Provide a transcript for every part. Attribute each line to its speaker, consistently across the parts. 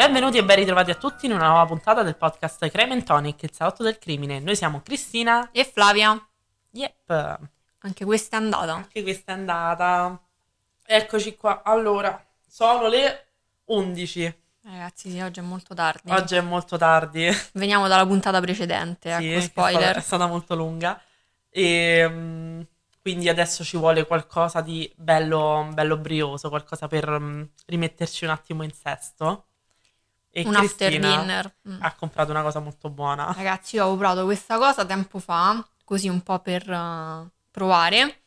Speaker 1: Benvenuti e ben ritrovati a tutti in una nuova puntata del podcast Crime and Tonic, il salotto del crimine. Noi siamo Cristina
Speaker 2: e Flavia.
Speaker 1: Yep.
Speaker 2: Anche questa è andata.
Speaker 1: Anche questa è andata. Eccoci qua. Allora, sono le 11.
Speaker 2: Ragazzi, sì, oggi è molto tardi.
Speaker 1: Oggi è molto tardi.
Speaker 2: Veniamo dalla puntata precedente,
Speaker 1: sì,
Speaker 2: ecco, spoiler. È
Speaker 1: stata, molto lunga. E um, quindi adesso ci vuole qualcosa di bello, bello brioso, qualcosa per um, rimetterci un attimo in sesto.
Speaker 2: E un after dinner.
Speaker 1: Mm. Ha comprato una cosa molto buona.
Speaker 2: Ragazzi, io avevo provato questa cosa tempo fa, così un po' per uh, provare.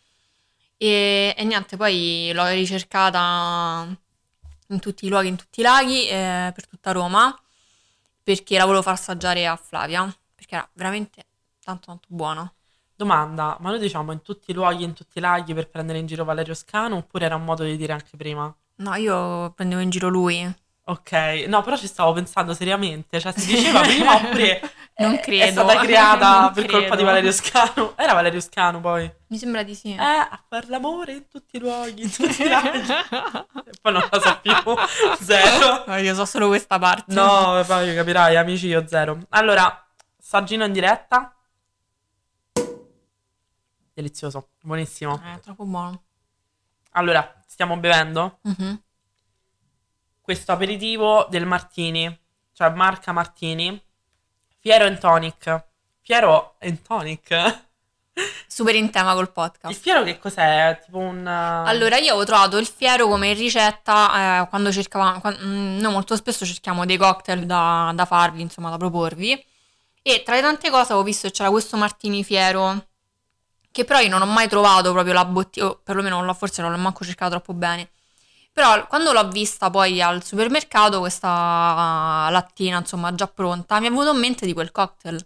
Speaker 2: E, e, niente, poi l'ho ricercata in tutti i luoghi, in tutti i laghi, eh, per tutta Roma, perché la volevo far assaggiare a Flavia, perché era veramente tanto tanto buona.
Speaker 1: Domanda, ma noi diciamo in tutti i luoghi, in tutti i laghi per prendere in giro Valerio Scano oppure era un modo di dire anche prima?
Speaker 2: No, io prendevo in giro lui.
Speaker 1: Ok, no, però ci stavo pensando seriamente, cioè si diceva prima oppure
Speaker 2: non credo.
Speaker 1: è stata creata non per credo. colpa di Valerio Scano. Era Valerio Scano poi.
Speaker 2: Mi sembra di sì.
Speaker 1: Eh, a far l'amore in tutti i luoghi, in tutti i laghi. poi non la so più, zero.
Speaker 2: No, io so solo questa parte.
Speaker 1: No, poi capirai, amici, io zero. Allora, saggino in diretta. Delizioso, buonissimo.
Speaker 2: È troppo buono.
Speaker 1: Allora, stiamo bevendo?
Speaker 2: Mm-hmm
Speaker 1: questo aperitivo del Martini, cioè marca Martini, Fiero and Tonic. Fiero and Tonic?
Speaker 2: Super in tema col podcast.
Speaker 1: Il fiero che cos'è? Tipo un...
Speaker 2: Allora, io avevo trovato il fiero come ricetta eh, quando cercavamo... Quando, mm, noi molto spesso cerchiamo dei cocktail da, da, farvi, insomma, da proporvi. E tra le tante cose avevo visto che c'era questo Martini Fiero, che però io non ho mai trovato proprio la bottiglia, o perlomeno non l'ho, forse non l'ho manco cercato troppo bene però quando l'ho vista poi al supermercato, questa lattina, insomma, già pronta, mi è venuto in mente di quel cocktail.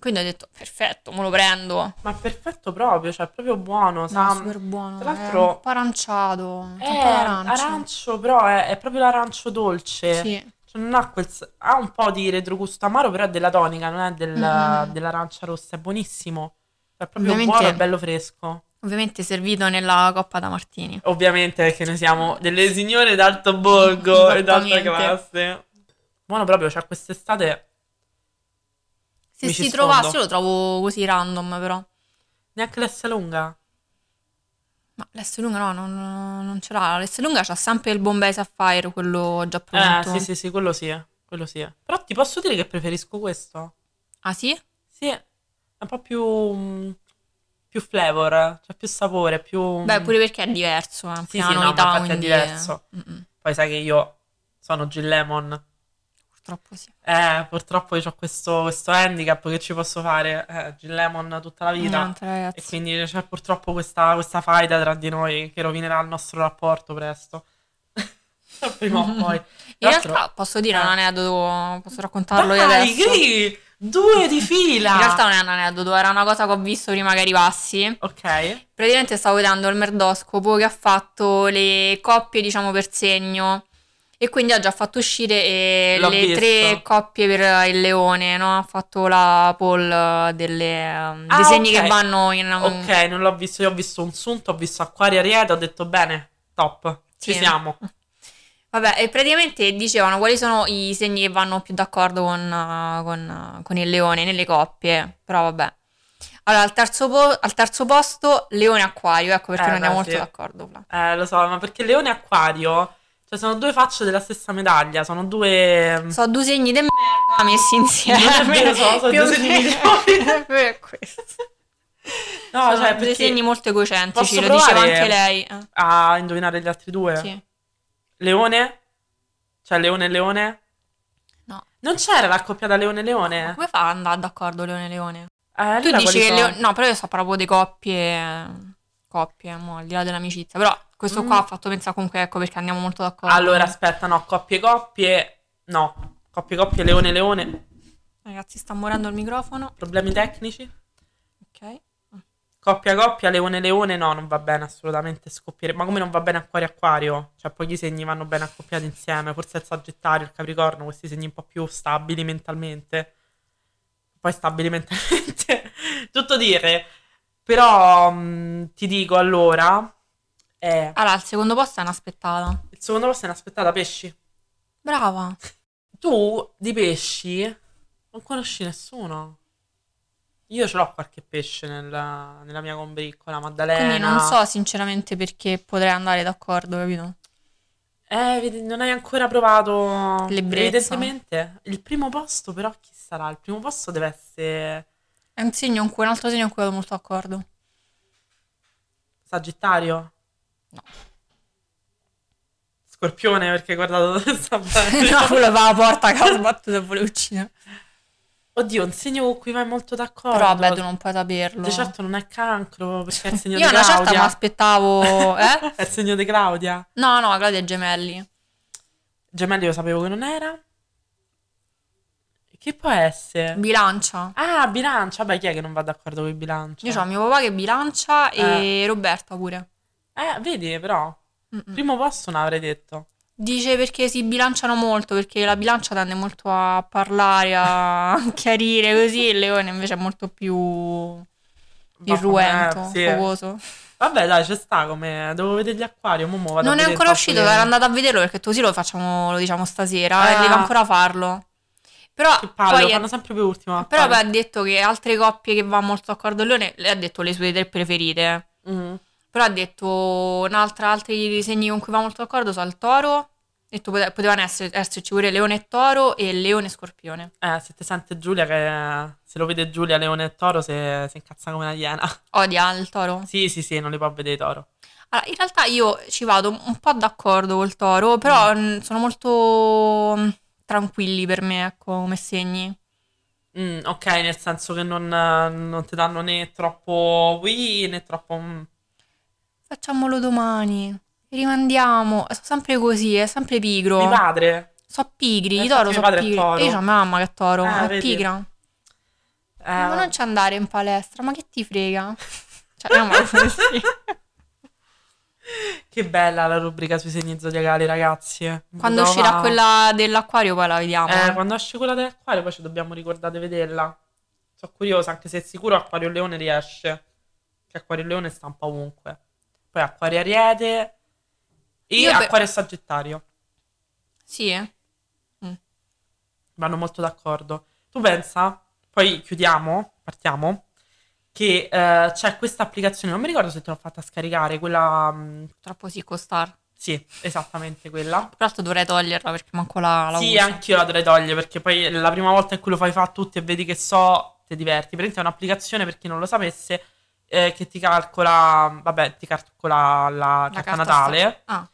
Speaker 2: Quindi ho detto, perfetto, me lo prendo.
Speaker 1: Ma perfetto proprio, cioè proprio buono, sa?
Speaker 2: No, super buono. Tra l'altro... È un po' aranciato.
Speaker 1: È arancio, però è, è, proprio l'arancio dolce.
Speaker 2: Sì.
Speaker 1: Cioè non ha quel... Ha un po' di retrogusto amaro, però è della tonica, non è del, mm-hmm. dell'arancia rossa. È buonissimo. È proprio Ovviamente... buono e bello fresco.
Speaker 2: Ovviamente servito nella coppa da Martini.
Speaker 1: Ovviamente perché noi siamo delle signore d'alto borgo e d'alta classe. Buono proprio, cioè quest'estate...
Speaker 2: Se si trovasse lo trovo così random però.
Speaker 1: Neanche l'S lunga?
Speaker 2: Ma l'S lunga no, non, non ce l'ha. L'S lunga c'ha sempre il Bombay Sapphire, quello già pronto.
Speaker 1: Eh, sì, sì, sì, quello sì, quello sì. Però ti posso dire che preferisco questo.
Speaker 2: Ah sì?
Speaker 1: Sì, è un po' più mm, più flavor, cioè più sapore, più...
Speaker 2: Beh, pure perché è diverso, è
Speaker 1: sì, sì,
Speaker 2: novità,
Speaker 1: no, quindi... è diverso. Mm-mm. Poi sai che io sono Jill Lemon.
Speaker 2: Purtroppo sì.
Speaker 1: Eh, purtroppo io ho questo, questo handicap che ci posso fare, eh, Jill Lemon tutta la vita.
Speaker 2: Niente.
Speaker 1: E quindi c'è purtroppo questa, questa faida tra di noi che rovinerà il nostro rapporto presto. Prima o poi.
Speaker 2: In realtà posso dire eh. un aneddoto, posso raccontarlo Dai, io adesso?
Speaker 1: Gri! Due di fila!
Speaker 2: In realtà non è un aneddoto, era una cosa che ho visto prima che arrivassi.
Speaker 1: Ok.
Speaker 2: Praticamente stavo vedendo il merdoscopo che ha fatto le coppie, diciamo, per segno. E quindi ha già fatto uscire eh, le visto. tre coppie per il leone, no? Ha fatto la poll delle, um, ah, dei segni okay. che vanno in...
Speaker 1: Um... Ok, non l'ho visto, io ho visto un sunto, ho visto Acquario Ariete, ho detto bene, top, ci sì. siamo.
Speaker 2: Vabbè, e praticamente dicevano quali sono i segni che vanno più d'accordo con, uh, con, uh, con il leone nelle coppie, però vabbè. Allora, al terzo, po- al terzo posto, leone acquario, ecco perché eh, noi andiamo molto d'accordo.
Speaker 1: Eh, lo so, ma perché leone acquario, cioè sono due facce della stessa medaglia, sono due...
Speaker 2: Sono due segni di merda messi insieme.
Speaker 1: Non vero, sono, sono due segni
Speaker 2: è questo.
Speaker 1: No,
Speaker 2: sono
Speaker 1: cioè,
Speaker 2: due segni molto egocentrici, lo diceva anche lei. Eh.
Speaker 1: A indovinare gli altri due?
Speaker 2: Sì.
Speaker 1: Leone? Cioè Leone e Leone?
Speaker 2: No.
Speaker 1: Non c'era la coppia da Leone e Leone?
Speaker 2: Ma come fa ad andare d'accordo Leone e Leone?
Speaker 1: Eh,
Speaker 2: tu dici che Leone... No, però io so proprio di coppie... Coppie, mo, al di là dell'amicizia. Però questo mm. qua ha fatto pensare comunque, ecco, perché andiamo molto d'accordo.
Speaker 1: Allora, aspetta, no, coppie coppie... No, coppie coppie Leone e Leone.
Speaker 2: Ragazzi, sta morendo il microfono.
Speaker 1: Problemi tecnici? Coppia coppia, leone leone, no, non va bene assolutamente scoppiare. Ma come non va bene acquario acquario? Cioè, pochi segni vanno bene accoppiati insieme. Forse il Sagittario, il Capricorno, questi segni un po' più stabili mentalmente. Poi stabili mentalmente, tutto dire. Però mh, ti dico allora. È...
Speaker 2: Allora, il secondo posto è un'aspettata.
Speaker 1: Il secondo posto è un'aspettata, pesci.
Speaker 2: Brava.
Speaker 1: Tu di pesci non conosci nessuno. Io ce l'ho qualche pesce nella, nella mia combriccola, Maddalena.
Speaker 2: Quindi non so sinceramente perché potrei andare d'accordo, capito?
Speaker 1: Eh, non hai ancora provato.
Speaker 2: L'ebbrezza.
Speaker 1: Evidentemente. Il primo posto, però, chi sarà? Il primo posto deve essere
Speaker 2: È un segno, in cui- un altro segno in cui vado molto d'accordo.
Speaker 1: Sagittario?
Speaker 2: No.
Speaker 1: Scorpione, perché hai guardato dove sta bene.
Speaker 2: no, quello va alla porta che ha sbattuto e vuole uccidere.
Speaker 1: Oddio, un segno con cui vai molto d'accordo.
Speaker 2: Però vabbè, tu non puoi saperlo.
Speaker 1: Di certo non è cancro, perché è il segno
Speaker 2: Io
Speaker 1: di
Speaker 2: una certa mi
Speaker 1: Claudia.
Speaker 2: aspettavo... Eh?
Speaker 1: È il segno di Claudia.
Speaker 2: No, no, Claudia è gemelli.
Speaker 1: Gemelli lo sapevo che non era. Che può essere?
Speaker 2: Bilancia.
Speaker 1: Ah, bilancia. Vabbè, chi è che non va d'accordo con il bilancia?
Speaker 2: Io ho mio papà che bilancia e Roberta pure.
Speaker 1: Eh, vedi, però.
Speaker 2: Mm-mm.
Speaker 1: Primo posto non avrei detto.
Speaker 2: Dice perché si bilanciano molto, perché la bilancia tende molto a parlare, a chiarire così, il leone invece è molto più irruento,
Speaker 1: Eh, sì.
Speaker 2: focoso.
Speaker 1: Vabbè, dai, ci sta come... Devo vedere gli acquari, mo vado
Speaker 2: Non è ancora uscito, era andato a vederlo perché così lo facciamo, lo diciamo stasera, e
Speaker 1: Ah.
Speaker 2: deve ancora farlo. Però
Speaker 1: Che palle, lo
Speaker 2: poi,
Speaker 1: fanno sempre più ultimo.
Speaker 2: però poi ha detto che altre coppie che va molto d'accordo leone, lei ha detto le sue tre preferite.
Speaker 1: Mhm.
Speaker 2: Però ha detto un'altra, altri segni con cui va molto d'accordo sono il toro. Detto pote- potevano essere, esserci pure leone e toro e leone e scorpione.
Speaker 1: Eh, se ti sente Giulia che... Se lo vede Giulia, Leone e Toro, si si incazza come una iena.
Speaker 2: Odia il toro?
Speaker 1: Sì, sì, sì, non li può vedere Toro.
Speaker 2: Allora, in realtà io ci vado un po' d'accordo col toro, però mm, sono molto mm, tranquilli per me, ecco, come segni.
Speaker 1: Mm, ok, nel senso che non, non ti danno né troppo oui né troppo... mm.
Speaker 2: Facciamolo domani. Rimandiamo. Sono sempre così, è sempre pigro.
Speaker 1: Mi padre.
Speaker 2: So pigri,
Speaker 1: Eh,
Speaker 2: i toro sono
Speaker 1: mio è
Speaker 2: pigri.
Speaker 1: toro.
Speaker 2: Io c'ho mia mamma che è toro,
Speaker 1: Eh,
Speaker 2: è
Speaker 1: vedi.
Speaker 2: pigra.
Speaker 1: Eh,
Speaker 2: Ma non ci andare in palestra, ma che ti frega? Cioè, no, ma sì.
Speaker 1: Che bella la rubrica sui segni zodiacali, ragazzi.
Speaker 2: Quando
Speaker 1: Dobbiamo
Speaker 2: uscirà
Speaker 1: fa-
Speaker 2: quella dell'acquario poi la vediamo.
Speaker 1: Eh, quando esce quella dell'acquario, poi ci dobbiamo ricordare di vederla. Sono curiosa, anche se sicuro Acquario Leone riesce. Che Acquario Leone sta un po' ovunque. Poi Acquario Ariete e
Speaker 2: Io
Speaker 1: Acquario Sagittario.
Speaker 2: Sì, eh?
Speaker 1: Vanno molto d'accordo. Tu pensa, poi chiudiamo, partiamo, che eh, c'è questa applicazione, non mi ricordo se te l'ho fatta scaricare, quella... mm,
Speaker 2: Troppo sì, costar.
Speaker 1: sì, esattamente quella.
Speaker 2: Tra l'altro dovrei toglierla perché manco la, la
Speaker 1: Sì,
Speaker 2: uso.
Speaker 1: anch'io la dovrei togliere perché poi la prima volta in cui lo fai fa a tutti e vedi che so, ti diverti. Praticamente è un'applicazione, per chi non lo sapesse, eh, che ti calcola, vabbè, ti calcola la,
Speaker 2: La
Speaker 1: carta
Speaker 2: carta
Speaker 1: natale
Speaker 2: astra- Ah,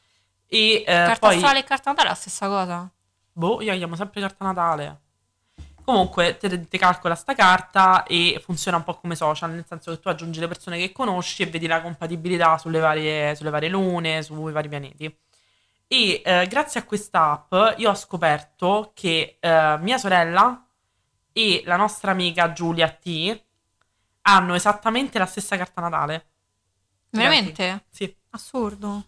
Speaker 1: e eh,
Speaker 2: carta
Speaker 1: poi...
Speaker 2: e carta natale è la stessa cosa.
Speaker 1: Boh, io la chiamo sempre carta natale. Comunque, te- ti calcola sta carta e funziona un po' come social, nel senso che tu aggiungi le persone che conosci e vedi la compatibilità sulle varie, sulle varie lune, sui vari pianeti. E eh, grazie a questa app io ho scoperto che eh, mia sorella e la nostra amica Giulia T hanno esattamente la stessa carta natale.
Speaker 2: Veramente?
Speaker 1: Sì.
Speaker 2: Assurdo.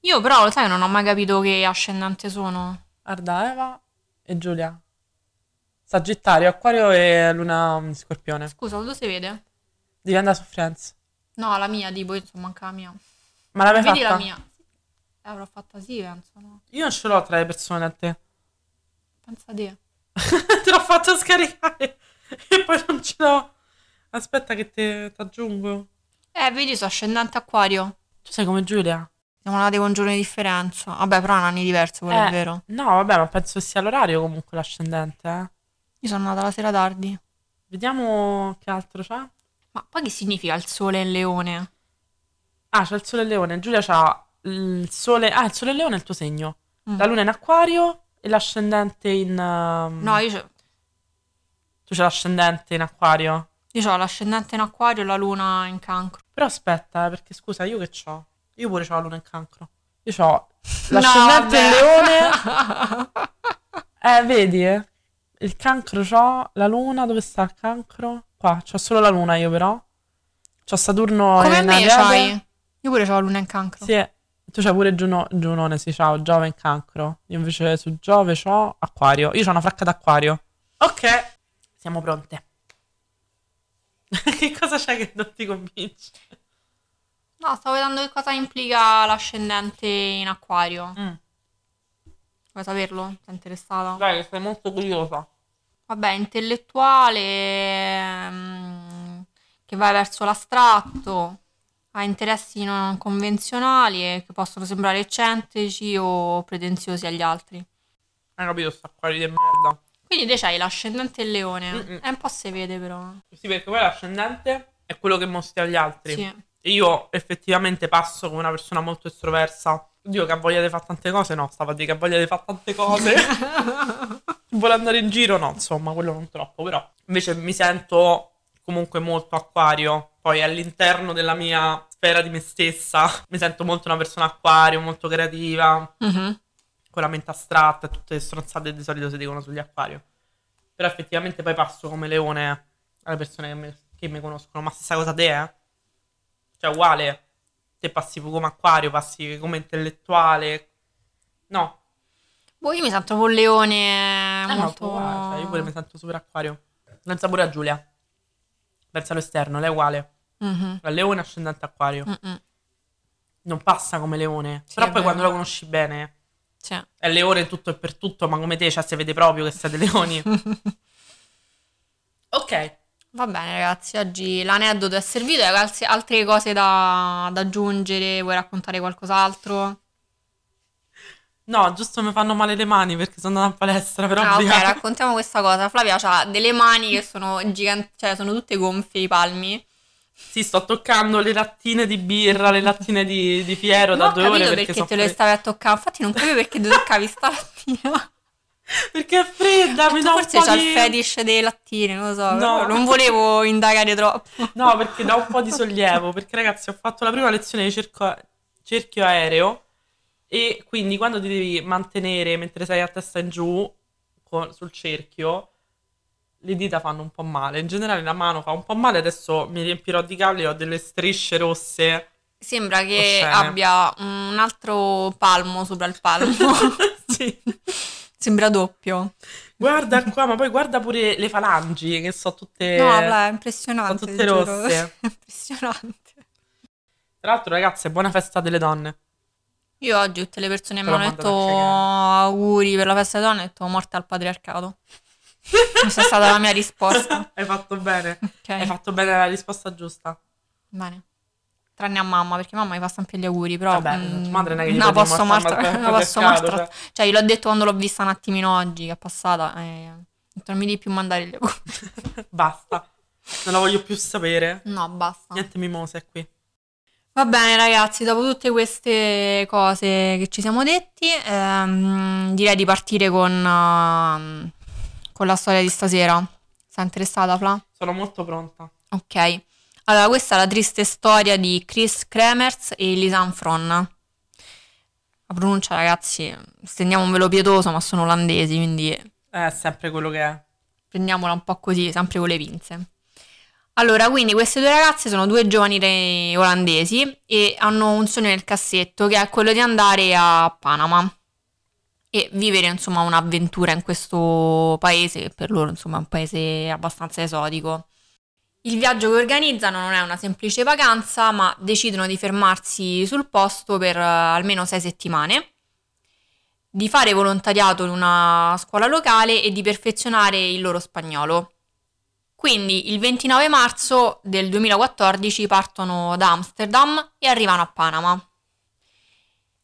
Speaker 2: Io però, lo sai, non ho mai capito che ascendente sono.
Speaker 1: Guarda, Eva e Giulia. Sagittario, Acquario e Luna mm, Scorpione.
Speaker 2: Scusa, dove si vede?
Speaker 1: Devi andare su Friends.
Speaker 2: No, la mia, tipo, insomma, manca la mia.
Speaker 1: Ma l'avevi
Speaker 2: Vedi
Speaker 1: fatta?
Speaker 2: la mia? L'avrò fatta sì, penso, no?
Speaker 1: Io non ce l'ho tra le persone a te.
Speaker 2: Pensa te.
Speaker 1: te l'ho fatto scaricare e poi non ce l'ho. Aspetta che ti aggiungo.
Speaker 2: Eh, vedi, sono ascendente acquario.
Speaker 1: Tu sei come Giulia?
Speaker 2: Siamo nati con giorni di differenza. Vabbè, però hanno anni diversi, quello
Speaker 1: Eh.
Speaker 2: è vero.
Speaker 1: No, vabbè, ma penso che sia l'orario comunque l'ascendente, eh.
Speaker 2: Io sono nata la sera tardi.
Speaker 1: Vediamo che altro c'è.
Speaker 2: Ma poi che significa il sole in leone?
Speaker 1: Ah, c'è il sole e il leone. Giulia c'ha il sole... Ah, il sole e il leone è il tuo segno.
Speaker 2: Mm.
Speaker 1: La luna in acquario e l'ascendente in... um,
Speaker 2: No, io, c'ho-
Speaker 1: Tu c'hai l'ascendente in acquario?
Speaker 2: io ho l'ascendente in acquario e la luna in cancro.
Speaker 1: Però aspetta, eh, perché scusa, io che c'ho? Io pure c'ho la luna in cancro. Io c'ho l'ascendente in leone. Eh, vedi? eh? Il cancro c'ho, la luna, dove sta il cancro? Qua, c'ho solo la luna io però. C'ho Saturno
Speaker 2: Come
Speaker 1: in
Speaker 2: me
Speaker 1: Ariete.
Speaker 2: c'hai? Io pure ho la luna in cancro.
Speaker 1: Sì, tu c'hai pure Giuno- Giunone, sì, ciao, Giove in cancro. Io invece su Giove c'ho Acquario. Io c'ho una fracca d'acquario. Ok, siamo pronte. che cosa c'è che non ti convince?
Speaker 2: No, stavo vedendo che cosa implica l'ascendente in acquario.
Speaker 1: Mm.
Speaker 2: Vuoi saperlo? Sei interessata?
Speaker 1: Dai, sei molto curiosa.
Speaker 2: Vabbè, intellettuale, mm, che va verso l'astratto, ha interessi non convenzionali e che possono sembrare eccentrici o pretenziosi agli altri.
Speaker 1: Hai capito, sta acquari di merda.
Speaker 2: Quindi te c'hai l'ascendente il leone.
Speaker 1: Mm-mm.
Speaker 2: È un po' si vede però.
Speaker 1: Sì, perché poi l'ascendente è quello che mostri agli altri.
Speaker 2: Sì.
Speaker 1: Io effettivamente passo come una persona molto estroversa. Dio che ha voglia di fare tante cose, no, stavo a dire che ha voglia di fare tante cose. Vuole andare in giro, no, insomma, quello non troppo, però. Invece mi sento comunque molto acquario. Poi all'interno della mia sfera di me stessa mi sento molto una persona acquario, molto creativa,
Speaker 2: Mhm.
Speaker 1: con la mente astratta e tutte le stronzate di solito si dicono sugli acquario. Però effettivamente poi passo come leone alle persone che mi, che mi conoscono. Ma stessa cosa te, eh? Cioè, uguale. Te passi come acquario, passi come intellettuale. No.
Speaker 2: Boh, io mi sento un leone
Speaker 1: Eh, no,
Speaker 2: molto...
Speaker 1: uguale, cioè, io pure mi sento super acquario. Pensa pure a Giulia. Pensa all'esterno, lei è uguale.
Speaker 2: Mhm.
Speaker 1: È leone ascendente acquario.
Speaker 2: Mm-mm.
Speaker 1: Non passa come leone.
Speaker 2: Sì,
Speaker 1: Però poi
Speaker 2: vero.
Speaker 1: quando la conosci bene,
Speaker 2: Sì.
Speaker 1: è leone tutto e per tutto, ma come te, cioè, si vede proprio che siete leoni. ok.
Speaker 2: Va bene ragazzi, oggi l'aneddoto è servito, hai altre- cose da, da aggiungere, vuoi raccontare qualcos'altro?
Speaker 1: No, giusto mi fanno male le mani perché sono andata in palestra, però
Speaker 2: Ah, ok, raccontiamo questa cosa. Flavia ha delle mani che sono giganti, cioè sono tutte gonfie i palmi.
Speaker 1: Sì, sto toccando le lattine di birra, le lattine di, di fiero
Speaker 2: Non
Speaker 1: da due ore
Speaker 2: capito
Speaker 1: perché,
Speaker 2: perché, te le stavi a toccare, infatti non capivo perché ti toccavi sta lattina.
Speaker 1: Perché è fredda, mi
Speaker 2: Tu
Speaker 1: dà un
Speaker 2: forse
Speaker 1: po'
Speaker 2: c'ha
Speaker 1: di...
Speaker 2: il fetish delle lattine, non lo so,
Speaker 1: No.
Speaker 2: non volevo indagare troppo.
Speaker 1: No, perché dà un po' di sollievo, perché ragazzi ho fatto la prima lezione di cerco- cerchio aereo e quindi quando ti devi mantenere mentre sei a testa in giù con- sul cerchio, le dita fanno un po' male. In generale la mano fa un po' male, adesso mi riempirò di cavi, ho delle strisce rosse.
Speaker 2: Sembra che
Speaker 1: Oscene.
Speaker 2: abbia un altro palmo sopra il palmo. Sembra doppio.
Speaker 1: Guarda qua, ma poi guarda pure le falangi che sono tutte...
Speaker 2: No, vabbè, è impressionante.
Speaker 1: sono tutte rosse.
Speaker 2: Impressionante.
Speaker 1: Tra l'altro ragazze, buona festa delle donne.
Speaker 2: Io oggi tutte le persone mi hanno detto auguri per la festa delle donne, ho detto morte al patriarcato. Questa è stata la mia risposta.
Speaker 1: Hai fatto bene.
Speaker 2: Ok,
Speaker 1: Hai fatto bene la risposta giusta.
Speaker 2: bene. Tranne a mamma, perché mamma mi fa sempre gli auguri, però...
Speaker 1: Vabbè,
Speaker 2: mm,
Speaker 1: tua madre non è che
Speaker 2: no, posso
Speaker 1: pat-
Speaker 2: no, posso martra- Cioè, gliel'ho detto quando l'ho vista un attimino oggi, che è passata, e... detto, non mi devi più mandare gli auguri.
Speaker 1: Basta. Non la voglio più sapere.
Speaker 2: No, basta.
Speaker 1: Niente mimose qui.
Speaker 2: Va bene ragazzi, dopo tutte queste cose che ci siamo detti, ehm, direi di partire con, ehm, con la storia di stasera. Sei interessata, Fla?
Speaker 1: Sono molto pronta.
Speaker 2: Ok. Allora, questa è la triste storia di Chris Kremers e Lisanne Fron. La pronuncia, ragazzi, stendiamo un velo pietoso, ma sono olandesi, quindi
Speaker 1: È sempre quello che è.
Speaker 2: prendiamola un po' così, sempre con le pinze. Allora, quindi queste due ragazze sono due giovani olandesi e hanno un sogno nel cassetto che è quello di andare a Panama e vivere insomma un'avventura in questo paese che per loro insomma è un paese abbastanza esotico. Il viaggio che organizzano non è una semplice vacanza, ma decidono di fermarsi sul posto per eh, almeno sei settimane di fare volontariato in una scuola locale e di perfezionare il loro spagnolo. Quindi il 29 marzo del 2014 partono da Amsterdam e arrivano a Panama.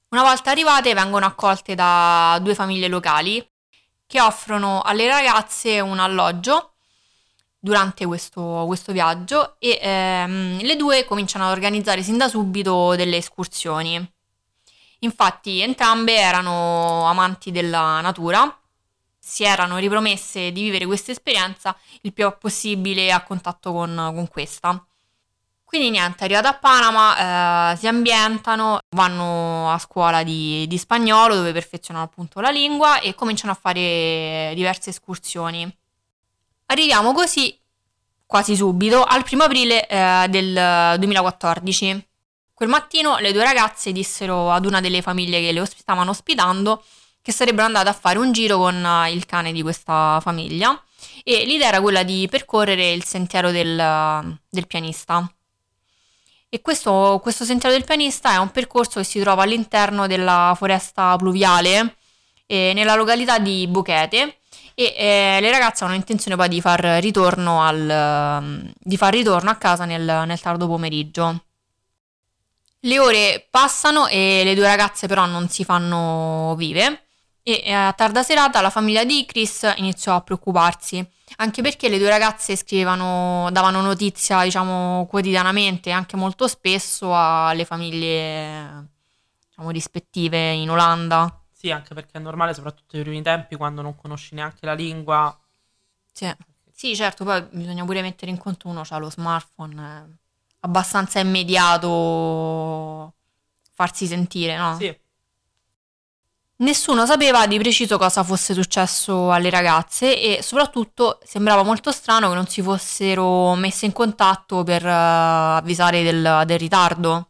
Speaker 2: Una volta arrivate vengono accolte da due famiglie locali che offrono alle ragazze un alloggio durante questo, questo viaggio e ehm, le due cominciano ad organizzare sin da subito delle escursioni. Infatti entrambe erano amanti della natura, si erano ripromesse di vivere questa esperienza il più possibile a contatto con, con questa. Quindi niente, arrivate a Panama, eh, si ambientano, vanno a scuola di, di spagnolo dove perfezionano appunto la lingua e cominciano a fare diverse escursioni. Arriviamo così quasi subito al primo aprile eh, del 2014. Quel mattino le due ragazze dissero ad una delle famiglie che le osp- stavano ospitando che sarebbero andate a fare un giro con eh, il cane di questa famiglia e l'idea era quella di percorrere il sentiero del, del pianista. E questo, questo sentiero del pianista è un percorso che si trova all'interno della foresta pluviale eh, nella località di Bochete e eh, le ragazze hanno intenzione poi di far ritorno, al, di far ritorno a casa nel, nel tardo pomeriggio. Le ore passano e le due ragazze però non si fanno vive e eh, a tarda serata la famiglia di Chris iniziò a preoccuparsi, anche perché le due ragazze scrivevano, davano notizia, diciamo, quotidianamente, anche molto spesso alle famiglie, diciamo, rispettive in Olanda.
Speaker 1: Sì, anche perché è normale, soprattutto nei primi tempi, quando non conosci neanche la lingua.
Speaker 2: Sì, sì certo, poi bisogna pure mettere in conto uno ha lo smartphone. Eh abbastanza immediato farsi sentire, no?
Speaker 1: Sì.
Speaker 2: Nessuno sapeva di preciso cosa fosse successo alle ragazze e soprattutto sembrava molto strano che non si fossero messe in contatto per uh, avvisare del, del ritardo.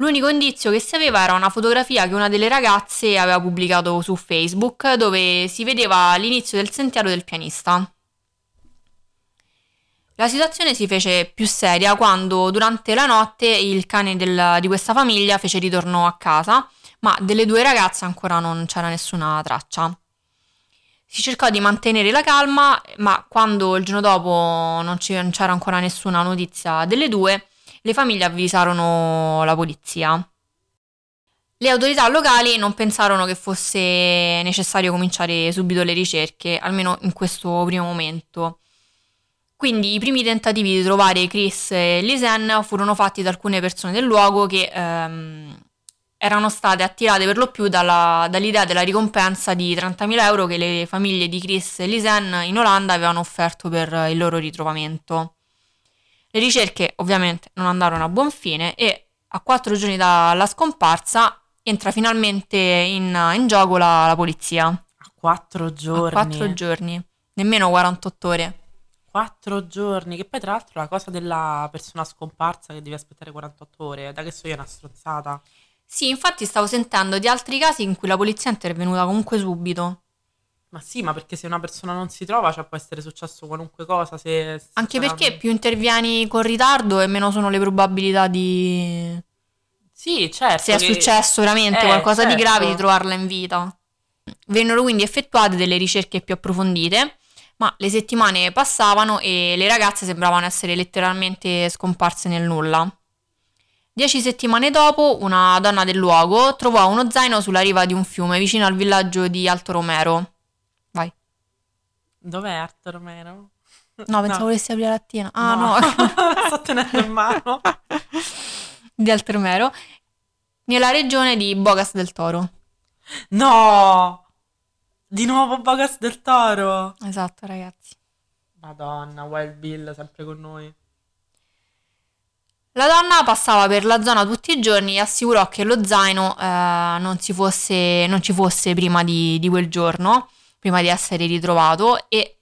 Speaker 2: L'unico indizio che si aveva era una fotografia che una delle ragazze aveva pubblicato su Facebook dove si vedeva l'inizio del sentiero del pianista. La situazione si fece più seria quando durante la notte il cane del, di questa famiglia fece ritorno a casa, ma delle due ragazze ancora non c'era nessuna traccia. Si cercò di mantenere la calma, ma quando il giorno dopo non, c'era ancora nessuna notizia delle due, le famiglie avvisarono la polizia. Le autorità locali non pensarono che fosse necessario cominciare subito le ricerche, almeno in questo primo momento. Quindi i primi tentativi di trovare Chris e Lisen furono fatti da alcune persone del luogo che ehm, erano state attirate per lo più dalla, dall'idea della ricompensa di 30.000 euro che le famiglie di Chris e Lisen in Olanda avevano offerto per il loro ritrovamento. Le ricerche ovviamente non andarono a buon fine e a quattro giorni dalla scomparsa entra finalmente in, in gioco la, la, polizia.
Speaker 1: A quattro giorni?
Speaker 2: A quattro giorni, nemmeno 48 ore.
Speaker 1: Quattro giorni, che poi tra l'altro la cosa della persona scomparsa che devi aspettare 48 ore, da che so io è una strozzata.
Speaker 2: Sì, infatti stavo sentendo di altri casi in cui la polizia è intervenuta comunque subito.
Speaker 1: Ma sì, ma perché se una persona non si trova, cioè può essere successo qualunque cosa. Se, se
Speaker 2: Anche perché più intervieni con ritardo e meno sono le probabilità di...
Speaker 1: Sì, certo.
Speaker 2: Se è successo veramente eh, qualcosa certo. di grave di trovarla in vita. Vennero quindi effettuate delle ricerche più approfondite ma le settimane passavano e le ragazze sembravano essere letteralmente scomparse nel nulla. Dieci settimane dopo, una donna del luogo trovò uno zaino sulla riva di un fiume vicino al villaggio di Alto Romero.
Speaker 1: Dov'è Alto Romero?
Speaker 2: No, pensavo no. volessi aprire la lattina. Ah, no.
Speaker 1: no. Sto tenendo in mano.
Speaker 2: di Alto Romero, nella regione di Bogas del Toro.
Speaker 1: No! Di nuovo Bogas del Toro.
Speaker 2: Esatto, ragazzi.
Speaker 1: Madonna, Wild Bill sempre con noi.
Speaker 2: La donna passava per la zona tutti i giorni e assicurò che lo zaino eh, non, fosse, non, ci fosse prima di, di, quel giorno, prima di essere ritrovato e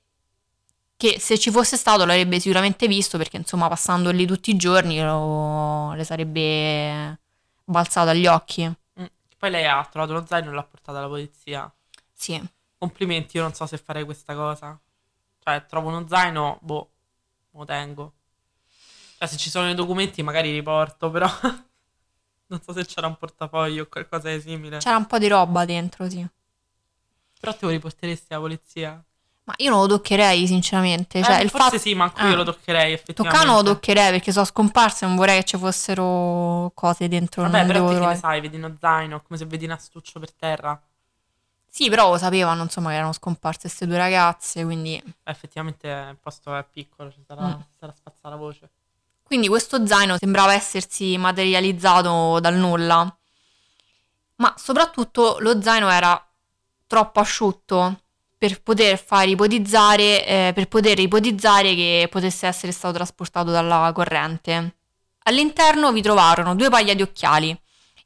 Speaker 2: che se ci fosse stato l'avrebbe sicuramente visto perché insomma passando lì tutti i giorni lo, le sarebbe balzato agli occhi.
Speaker 1: Mm. Poi lei ha trovato lo zaino e l'ha portato alla polizia.
Speaker 2: Sì.
Speaker 1: Complimenti, io non so se farei questa cosa. Cioè, trovo uno zaino, boh, lo tengo. Cioè, se ci sono i documenti magari li porto, però... non so se c'era un portafoglio o qualcosa di simile.
Speaker 2: C'era un po' di roba dentro, sì.
Speaker 1: Però te lo riporteresti alla polizia?
Speaker 2: Ma io non lo toccherei, sinceramente. Cioè,
Speaker 1: eh,
Speaker 2: il
Speaker 1: forse
Speaker 2: fatto...
Speaker 1: sì, manco ah. io lo toccherei, effettivamente.
Speaker 2: Toccano lo toccherei perché sono scomparse, non vorrei che ci fossero cose dentro.
Speaker 1: Vabbè, però te che ne sai, vedi uno zaino, come se vedi un astuccio per terra.
Speaker 2: Sì, però lo sapevano, insomma, che erano scomparse queste due ragazze, quindi...
Speaker 1: Eh, effettivamente il posto è piccolo, ci sarà, mm. sarà spazzata la voce.
Speaker 2: Quindi questo zaino sembrava essersi materializzato dal nulla, ma soprattutto lo zaino era troppo asciutto per poter far ipotizzare, eh, per poter ipotizzare che potesse essere stato trasportato dalla corrente. All'interno vi trovarono due paia di occhiali,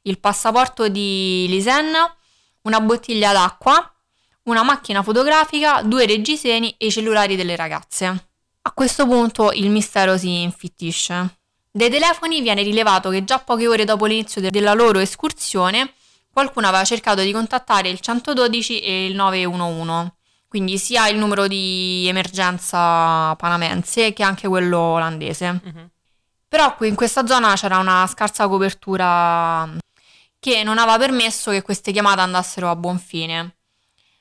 Speaker 2: il passaporto di Lisenna una bottiglia d'acqua, una macchina fotografica, due reggiseni e i cellulari delle ragazze. A questo punto il mistero si infittisce. Dai telefoni viene rilevato che già poche ore dopo l'inizio de- della loro escursione qualcuno aveva cercato di contattare il 112 e il 911, quindi sia il numero di emergenza panamense che anche quello olandese. Mm-hmm. Però qui in questa zona c'era una scarsa copertura che non aveva permesso che queste chiamate andassero a buon fine.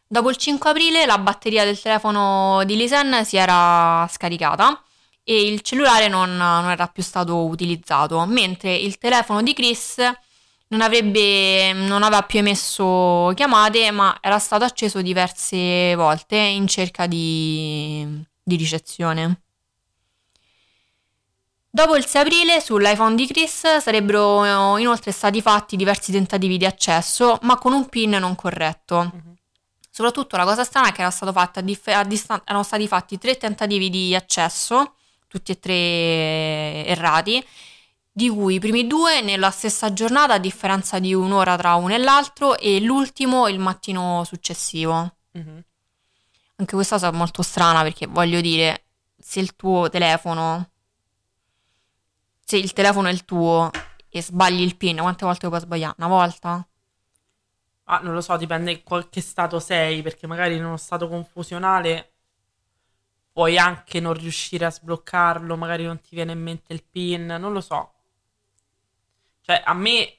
Speaker 2: Dopo il 5 aprile la batteria del telefono di Lisen si era scaricata e il cellulare non, non era più stato utilizzato, mentre il telefono di Chris non, avrebbe, non aveva più emesso chiamate, ma era stato acceso diverse volte in cerca di, di ricezione. Dopo il 6 aprile sull'iPhone di Chris sarebbero inoltre stati fatti diversi tentativi di accesso, ma con un PIN non corretto. Mm-hmm. Soprattutto la cosa strana è che era stato fatto a dif- a distan- erano stati fatti tre tentativi di accesso, tutti e tre errati, di cui i primi due nella stessa giornata a differenza di un'ora tra uno e l'altro e l'ultimo il mattino successivo. Mm-hmm. Anche questa cosa è molto strana perché voglio dire, se il tuo telefono se il telefono è il tuo e sbagli il PIN, quante volte lo puoi sbagliare? Una volta?
Speaker 1: Ah, non lo so, dipende in qualche stato sei, perché magari in uno stato confusionale puoi anche non riuscire a sbloccarlo, magari non ti viene in mente il PIN, non lo so. Cioè, a me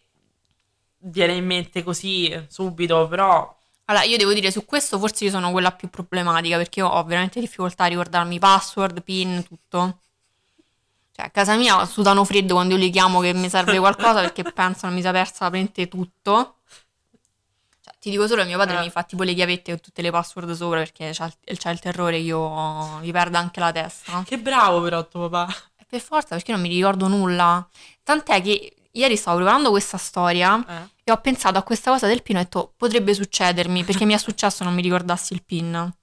Speaker 1: viene in mente così subito, però...
Speaker 2: Allora, io devo dire, su questo forse io sono quella più problematica, perché io ho veramente difficoltà a ricordarmi password, PIN, tutto. Cioè, a casa mia sudano freddo quando io li chiamo che mi serve qualcosa perché pensano mi sia persa veramente tutto. Cioè, ti dico solo mio padre eh. mi fa tipo le chiavette con tutte le password sopra perché c'ha, c'ha il terrore io mi perda anche la testa.
Speaker 1: Che bravo però tuo papà.
Speaker 2: E per forza perché non mi ricordo nulla. Tant'è che ieri stavo preparando questa storia eh. e ho pensato a questa cosa del pin e ho detto potrebbe succedermi perché mi è successo non mi ricordassi il pin.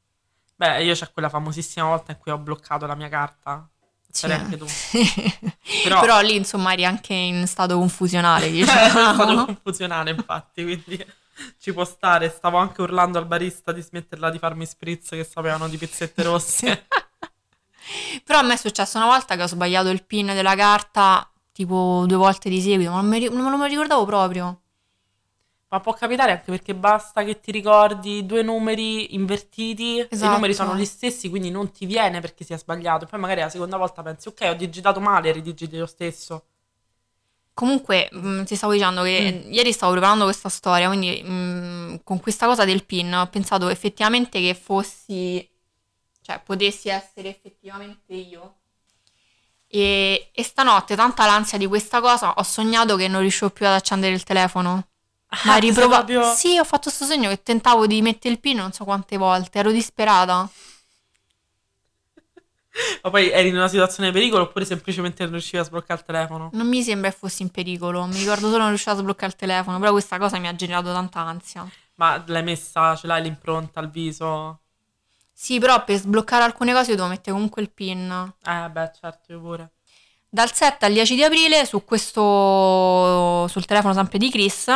Speaker 1: Beh, io c'è quella famosissima volta in cui ho bloccato la mia carta Sarei anche tu.
Speaker 2: Però... Però... lì insomma eri anche in stato confusionale,
Speaker 1: diciamo. in stato confusionale infatti, quindi ci può stare. Stavo anche urlando al barista di smetterla di farmi spritz che sapevano di pizzette rosse.
Speaker 2: Però a me è successo una volta che ho sbagliato il pin della carta tipo due volte di seguito, ma non me, non me lo ricordavo proprio.
Speaker 1: Ma può capitare anche perché basta che ti ricordi due numeri invertiti, esatto. i numeri sono gli stessi, quindi non ti viene perché si è sbagliato. poi magari la seconda volta pensi, ok, ho digitato male, ridigiti lo stesso.
Speaker 2: Comunque, mh, mm, ti stavo dicendo che mm. ieri stavo preparando questa storia, quindi mh, mm, con questa cosa del PIN ho pensato effettivamente che fossi, cioè potessi essere effettivamente io. E, e stanotte, tanta l'ansia di questa cosa, ho sognato che non riuscivo più ad accendere il telefono. Ma ah, riprova... proprio... Sì, ho fatto questo segno che tentavo di mettere il pin non so quante volte, ero disperata.
Speaker 1: Ma poi eri in una situazione di pericolo oppure semplicemente non riuscivi a sbloccare il telefono?
Speaker 2: Non mi sembra che fossi in pericolo, mi ricordo solo non riuscivo a sbloccare il telefono, però questa cosa mi ha generato tanta ansia.
Speaker 1: Ma l'hai messa, ce l'hai l'impronta al viso?
Speaker 2: Sì, però per sbloccare alcune cose io devo mettere comunque il pin.
Speaker 1: Eh beh, certo, io pure.
Speaker 2: Dal 7 al 10 di aprile su questo, sul telefono sempre di Chris,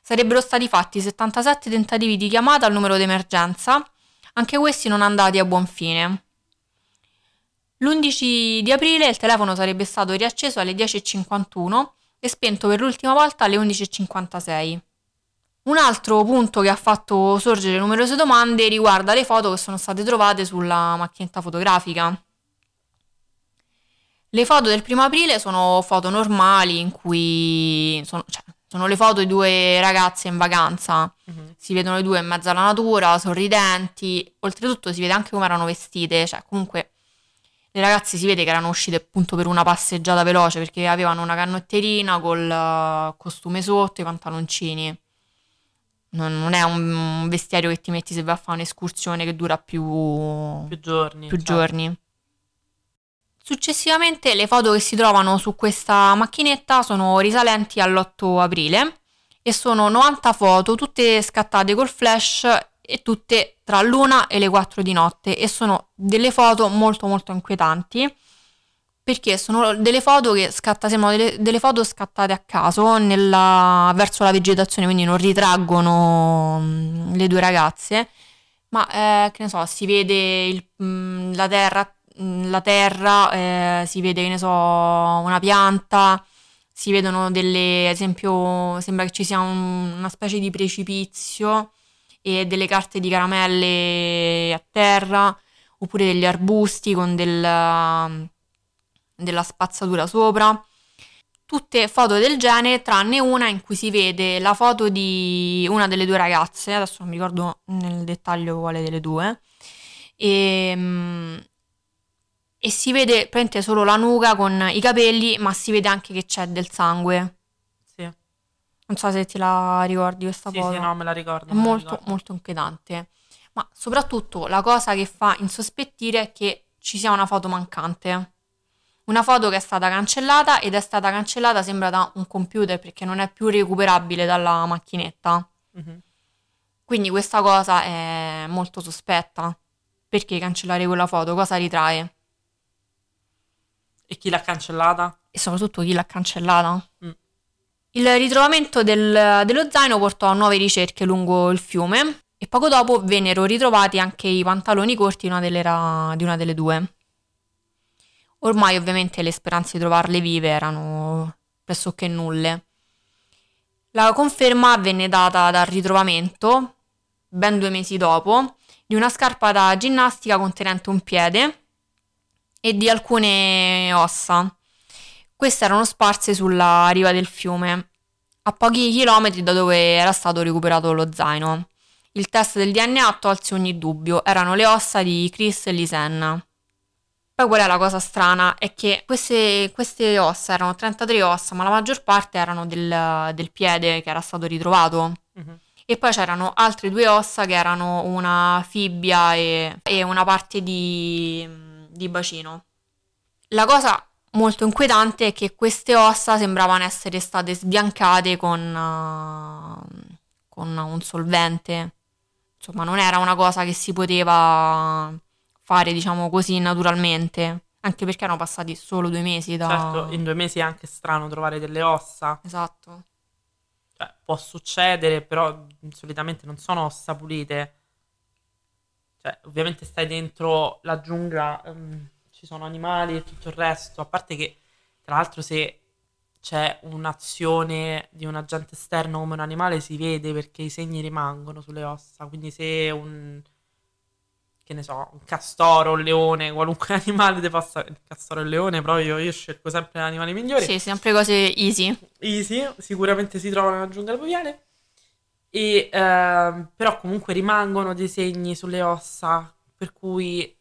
Speaker 2: sarebbero stati fatti 77 tentativi di chiamata al numero d'emergenza, anche questi non andati a buon fine. L'11 di aprile il telefono sarebbe stato riacceso alle 10.51 e spento per l'ultima volta alle 11.56. Un altro punto che ha fatto sorgere numerose domande riguarda le foto che sono state trovate sulla macchinetta fotografica. Le foto del primo aprile sono foto normali in cui sono, cioè, sono le foto di due ragazze in vacanza. Uh-huh. Si vedono le due in mezzo alla natura, sorridenti. Oltretutto si vede anche come erano vestite. Cioè, comunque, le ragazze si vede che erano uscite appunto per una passeggiata veloce perché avevano una canotterina col uh, costume sotto i pantaloncini. Non, non, è un vestiario che ti metti se vai a fare un'escursione che dura più,
Speaker 1: più giorni.
Speaker 2: Più certo. giorni. Successivamente le foto che si trovano su questa macchinetta sono risalenti all'8 aprile e sono 90 foto, tutte scattate col flash e tutte tra l'una e le 4 di notte e sono delle foto molto molto inquietanti perché sono delle foto che scatta, delle, delle foto scattate a caso nella, verso la vegetazione, quindi non ritraggono mh, le due ragazze, ma eh, che ne so, si vede il, mh, la terra la terra, eh, si vede, che ne so, una pianta, si vedono delle, ad esempio, sembra che ci sia un, una specie di precipizio e delle carte di caramelle a terra, oppure degli arbusti con del, della spazzatura sopra. tutte foto del genere, tranne una in cui si vede la foto di una delle due ragazze, adesso non mi ricordo nel dettaglio quale delle due, e, mm, e si vede praticamente solo la nuca con i capelli, ma si vede anche che c'è del sangue.
Speaker 1: Sì.
Speaker 2: Non so se ti la ricordi questa
Speaker 1: Sì,
Speaker 2: foto.
Speaker 1: sì, no, me la ricordo.
Speaker 2: È molto,
Speaker 1: ricordo.
Speaker 2: molto inquietante. Ma soprattutto la cosa che fa insospettire è che ci sia una foto mancante. Una foto che è stata cancellata ed è stata cancellata sembra da un computer perché non è più recuperabile dalla macchinetta.
Speaker 1: Mhm.
Speaker 2: Quindi questa cosa è molto sospetta. Perché cancellare quella foto? Cosa ritrae?
Speaker 1: E chi l'ha cancellata?
Speaker 2: E soprattutto chi l'ha cancellata?
Speaker 1: Mm.
Speaker 2: Il ritrovamento del- dello zaino portò a nuove ricerche lungo il fiume e poco dopo vennero ritrovati anche i pantaloni corti una di una delle due. Ormai ovviamente le speranze di trovarle vive erano pressoché nulle. La conferma venne data dal ritrovamento, ben due mesi dopo, di una scarpa da ginnastica contenente un piede e di alcune ossa. Queste erano sparse sulla riva del fiume, a pochi chilometri da dove era stato recuperato lo zaino. Il test del DNA tolse ogni dubbio, erano le ossa di Chris e Lisen. Poi qual è la cosa strana? È che queste, queste ossa erano 33 ossa, ma la maggior parte erano del, del piede che era stato ritrovato.
Speaker 1: Mhm.
Speaker 2: E poi c'erano altre due ossa che erano una fibbia e, e una parte di, di bacino. La cosa molto inquietante è che queste ossa sembravano essere state sbiancate con, uh, con un solvente. Insomma, non era una cosa che si poteva fare, diciamo così, naturalmente. Anche perché erano passati solo due mesi da...
Speaker 1: Certo, in due mesi è anche strano trovare delle ossa.
Speaker 2: Esatto.
Speaker 1: Cioè, può succedere, però solitamente non sono ossa pulite. Cioè, ovviamente stai dentro la giungla, ehm, ci sono animali e tutto il resto. A parte che, tra l'altro, se c'è un'azione di un agente esterno come un animale, si vede perché i segni rimangono sulle ossa. Quindi se un, che ne so, un castoro, un leone, qualunque animale ti possa... Il castoro e il leone, proprio io scelgo sempre gli animali migliori.
Speaker 2: Sì, sempre cose easy.
Speaker 1: Easy, sicuramente si trovano nella giungla pluviale. E, ehm, però comunque rimangono dei segni sulle ossa, per cui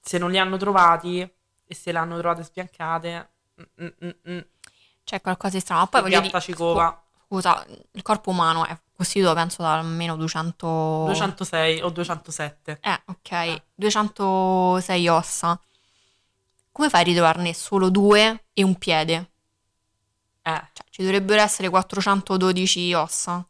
Speaker 1: se non li hanno trovati e se le hanno trovate sbiancate, mm, mm, mm, mm,
Speaker 2: C'è qualcosa di strano. Poi voglio dire,
Speaker 1: cicova,
Speaker 2: scusa, il corpo umano è costituito, penso, da almeno 200...
Speaker 1: 206 o 207.
Speaker 2: Eh, ok, 206 ossa. Come fai a ritrovarne solo due e un piede?
Speaker 1: Eh,
Speaker 2: Cioè, ci dovrebbero essere 412 ossa.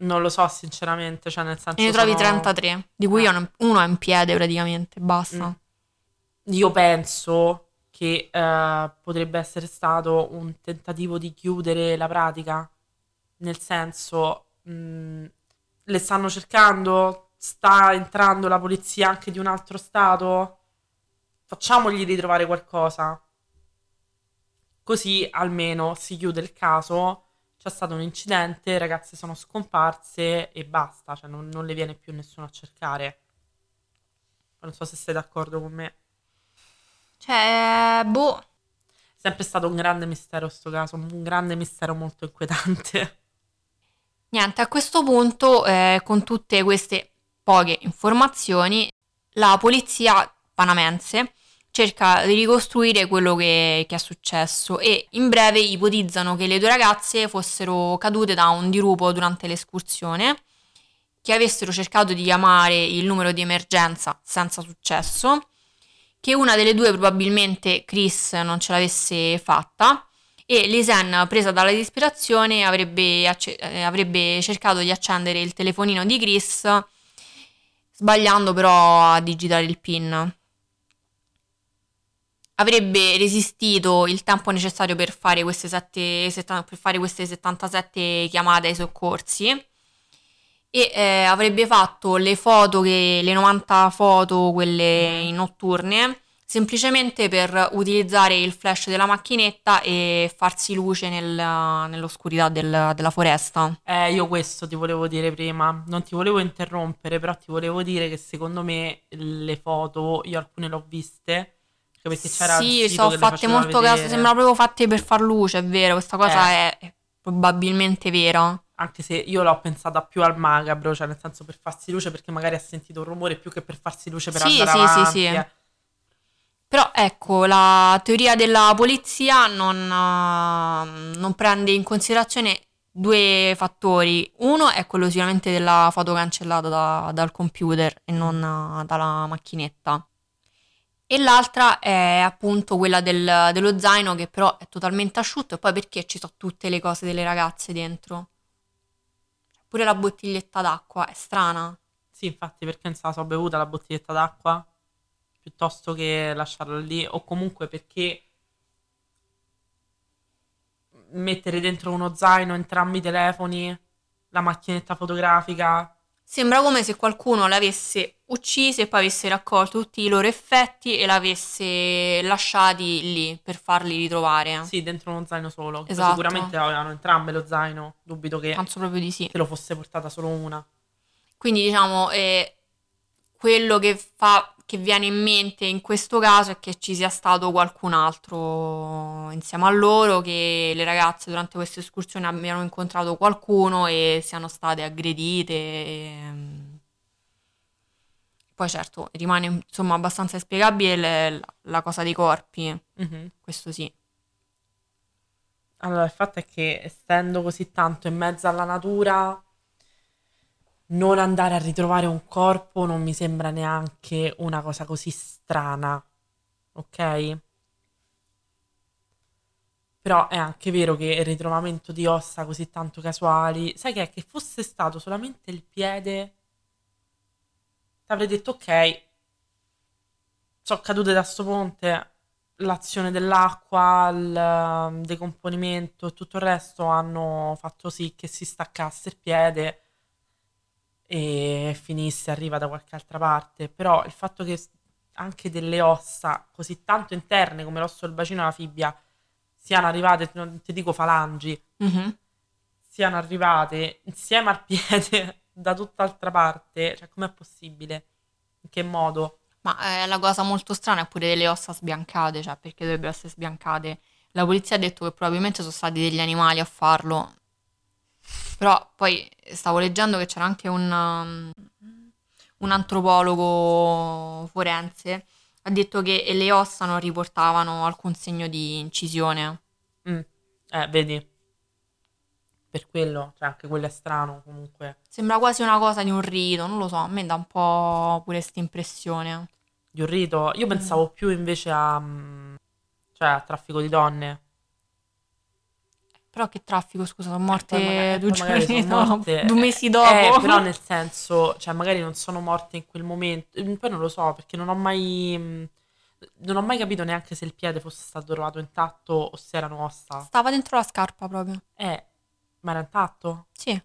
Speaker 1: non lo so sinceramente, cioè nel senso
Speaker 2: E ne trovi
Speaker 1: sono-
Speaker 2: 33, di cui
Speaker 1: Eh.
Speaker 2: uno è in piede praticamente, basta.
Speaker 1: Mm. Io penso che eh, potrebbe essere stato un tentativo di chiudere la pratica, nel senso, mh, le stanno cercando, sta entrando la polizia anche di un altro stato, facciamogli ritrovare qualcosa. Così almeno si chiude il caso, c'è stato un incidente, le ragazze sono scomparse e basta, cioè non, non le viene più nessuno a cercare. Non so se sei d'accordo con me.
Speaker 2: Cioè, boh,
Speaker 1: Sempre stato un grande mistero sto caso, un grande mistero molto inquietante.
Speaker 2: Niente, a questo punto, eh, con tutte queste poche informazioni, la polizia panamense cerca di ricostruire quello che, che è successo e in breve ipotizzano che le due ragazze fossero cadute da un dirupo durante l'escursione, che avessero cercato di chiamare il numero di emergenza senza successo, che una delle due, probabilmente Chris, non ce l'avesse fatta e Lisen, presa dalla disperazione, avrebbe, acce- eh, avrebbe cercato di accendere il telefonino di Chris, sbagliando però a digitare il PIN. Avrebbe resistito il tempo necessario per fare queste, sette- setta- per fare queste 77 chiamate ai soccorsi e eh, avrebbe fatto le foto, che, le 90 foto, quelle notturne, semplicemente per utilizzare il flash della macchinetta e farsi luce nel- nell'oscurità del- della foresta.
Speaker 1: Eh, io questo ti volevo dire prima, non ti volevo interrompere, però ti volevo dire che secondo me le foto, io alcune le ho viste, perché c'era
Speaker 2: Sì, sono fatte molto caso, sembrano proprio fatte per far luce, è vero, questa cosa
Speaker 1: Eh.
Speaker 2: è, è probabilmente vera.
Speaker 1: Anche se io l'ho pensata più al macabro, cioè nel senso per farsi luce perché magari ha sentito un rumore più che per farsi luce per
Speaker 2: Sì,
Speaker 1: andare
Speaker 2: sì, sì,
Speaker 1: avanti.
Speaker 2: sì. Però ecco, la teoria della polizia non, eh, non prende in considerazione due fattori. Uno è quello sicuramente della foto cancellata da- dal computer e non eh, dalla macchinetta. E l'altra è appunto quella del- dello zaino che però è totalmente asciutto e poi perché ci sono tutte le cose delle ragazze dentro? Pure la bottiglietta d'acqua è strana.
Speaker 1: Sì, infatti, perché non se la so bevuta la bottiglietta d'acqua piuttosto che lasciarla lì, o comunque perché mettere dentro uno zaino entrambi i telefoni, la macchinetta fotografica.
Speaker 2: Sembra come se qualcuno l'avesse uccisa e poi avesse raccolto tutti i loro effetti e l'avesse lasciati lì per farli ritrovare.
Speaker 1: Sì, dentro uno zaino solo.
Speaker 2: Esatto.
Speaker 1: Sicuramente avevano entrambe lo zaino, dubito che
Speaker 2: Penso proprio di sì.
Speaker 1: se lo fosse portata solo una.
Speaker 2: Quindi diciamo, eh, quello che fa, che viene in mente in questo caso è che ci sia stato qualcun altro insieme a loro, che le ragazze durante questa escursione abbiano incontrato qualcuno e siano state aggredite. e- Poi certo, rimane insomma abbastanza inspiegabile le- la cosa dei corpi,
Speaker 1: Mhm.
Speaker 2: questo sì.
Speaker 1: Allora, il fatto è che essendo così tanto in mezzo alla natura, non andare a ritrovare un corpo non mi sembra neanche una cosa così strana, ok? Però è anche vero che il ritrovamento di ossa così tanto casuali, sai che è che fosse stato solamente il piede, ti avrei detto ok, sono cadute da sto ponte, l'azione dell'acqua, il um, decomponimento e tutto il resto hanno fatto sì che si staccasse il piede e finisse, arriva da qualche altra parte. Però il fatto che anche delle ossa così tanto interne come l'osso del bacino e la fibbia siano arrivate, non ti dico falangi,
Speaker 2: Mhm.
Speaker 1: siano arrivate insieme al piede da tutt'altra parte, cioè com'è possibile? In che modo?
Speaker 2: Ma eh, la cosa molto strana è pure delle ossa sbiancate, cioè perché dovrebbero essere sbiancate? La polizia ha detto che probabilmente sono stati degli animali a farlo, però poi stavo leggendo che c'era anche un, um, un antropologo forense, ha detto che le ossa non riportavano alcun segno di incisione.
Speaker 1: Mm. Eh, vedi? Per quello, cioè anche quello è strano comunque.
Speaker 2: Sembra quasi una cosa di un rito, non lo so, a me dà un po' pure questa impressione.
Speaker 1: Di un rito. Io pensavo più invece a... mm, cioè a traffico di donne.
Speaker 2: Però che traffico, scusa, sono
Speaker 1: Poi
Speaker 2: morte
Speaker 1: magari-
Speaker 2: due giorni dopo,
Speaker 1: morte,
Speaker 2: due mesi dopo.
Speaker 1: Eh, però nel senso, cioè magari non sono morte in quel momento. Mm, Poi non lo so, perché non ho mai... mm, Non ho mai capito neanche se il piede fosse stato trovato intatto o se erano ossa.
Speaker 2: Stava dentro la scarpa proprio.
Speaker 1: Eh, ma era intatto?
Speaker 2: Sì,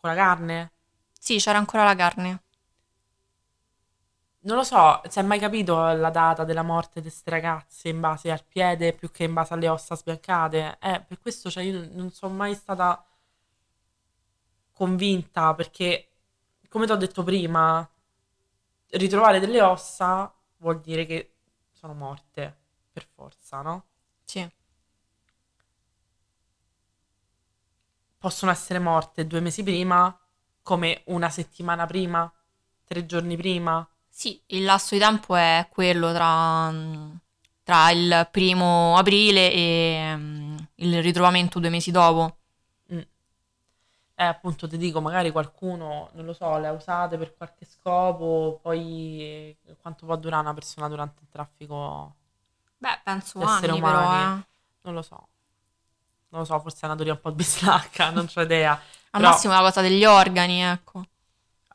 Speaker 1: Con la carne?
Speaker 2: sì, c'era ancora la carne.
Speaker 1: Non lo so, si è mai capito la data della morte di queste ragazze in base al piede più che in base alle ossa sbiancate? Eh, per questo cioè, io non sono mai stata convinta perché, come ti ho detto prima, ritrovare delle ossa vuol dire che sono morte, per forza, no?
Speaker 2: Sì.
Speaker 1: Possono essere morte due mesi prima, come una settimana prima, tre giorni prima.
Speaker 2: Sì, il lasso di tempo è quello tra, tra il primo aprile e mm, il ritrovamento due mesi dopo.
Speaker 1: Mm. Eh, appunto ti dico, magari qualcuno, non lo so, le ha usate per qualche scopo, poi eh, quanto può durare una persona durante il traffico?
Speaker 2: Beh, penso anni
Speaker 1: umani.
Speaker 2: però, eh.
Speaker 1: Non lo so. Non lo so, forse è una teoria un po' bislacca, non ho idea.
Speaker 2: Al
Speaker 1: Però-
Speaker 2: massimo la cosa degli organi, ecco.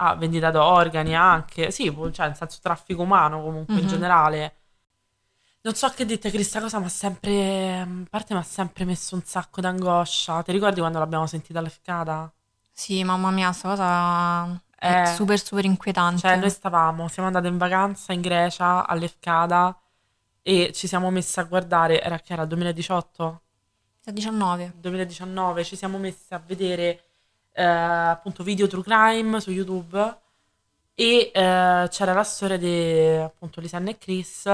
Speaker 1: Ah, vendita d'organi anche. Sì, cioè, nel senso traffico umano comunque in
Speaker 2: Mhm.
Speaker 1: generale. Non so che dite, che questa cosa mi ha sempre, a parte mi ha sempre messo un sacco d'angoscia. Ti ricordi quando l'abbiamo sentita all'Efcada?
Speaker 2: Sì, mamma mia, sta cosa è
Speaker 1: Eh.
Speaker 2: super super inquietante.
Speaker 1: Cioè, noi stavamo, siamo andate in vacanza in Grecia all'Efcada e ci siamo messi a guardare, era che era 2018?
Speaker 2: 19.
Speaker 1: 2019, ci siamo messi a vedere eh, appunto video true crime su YouTube e eh, c'era la storia di appunto Lisanne e Chris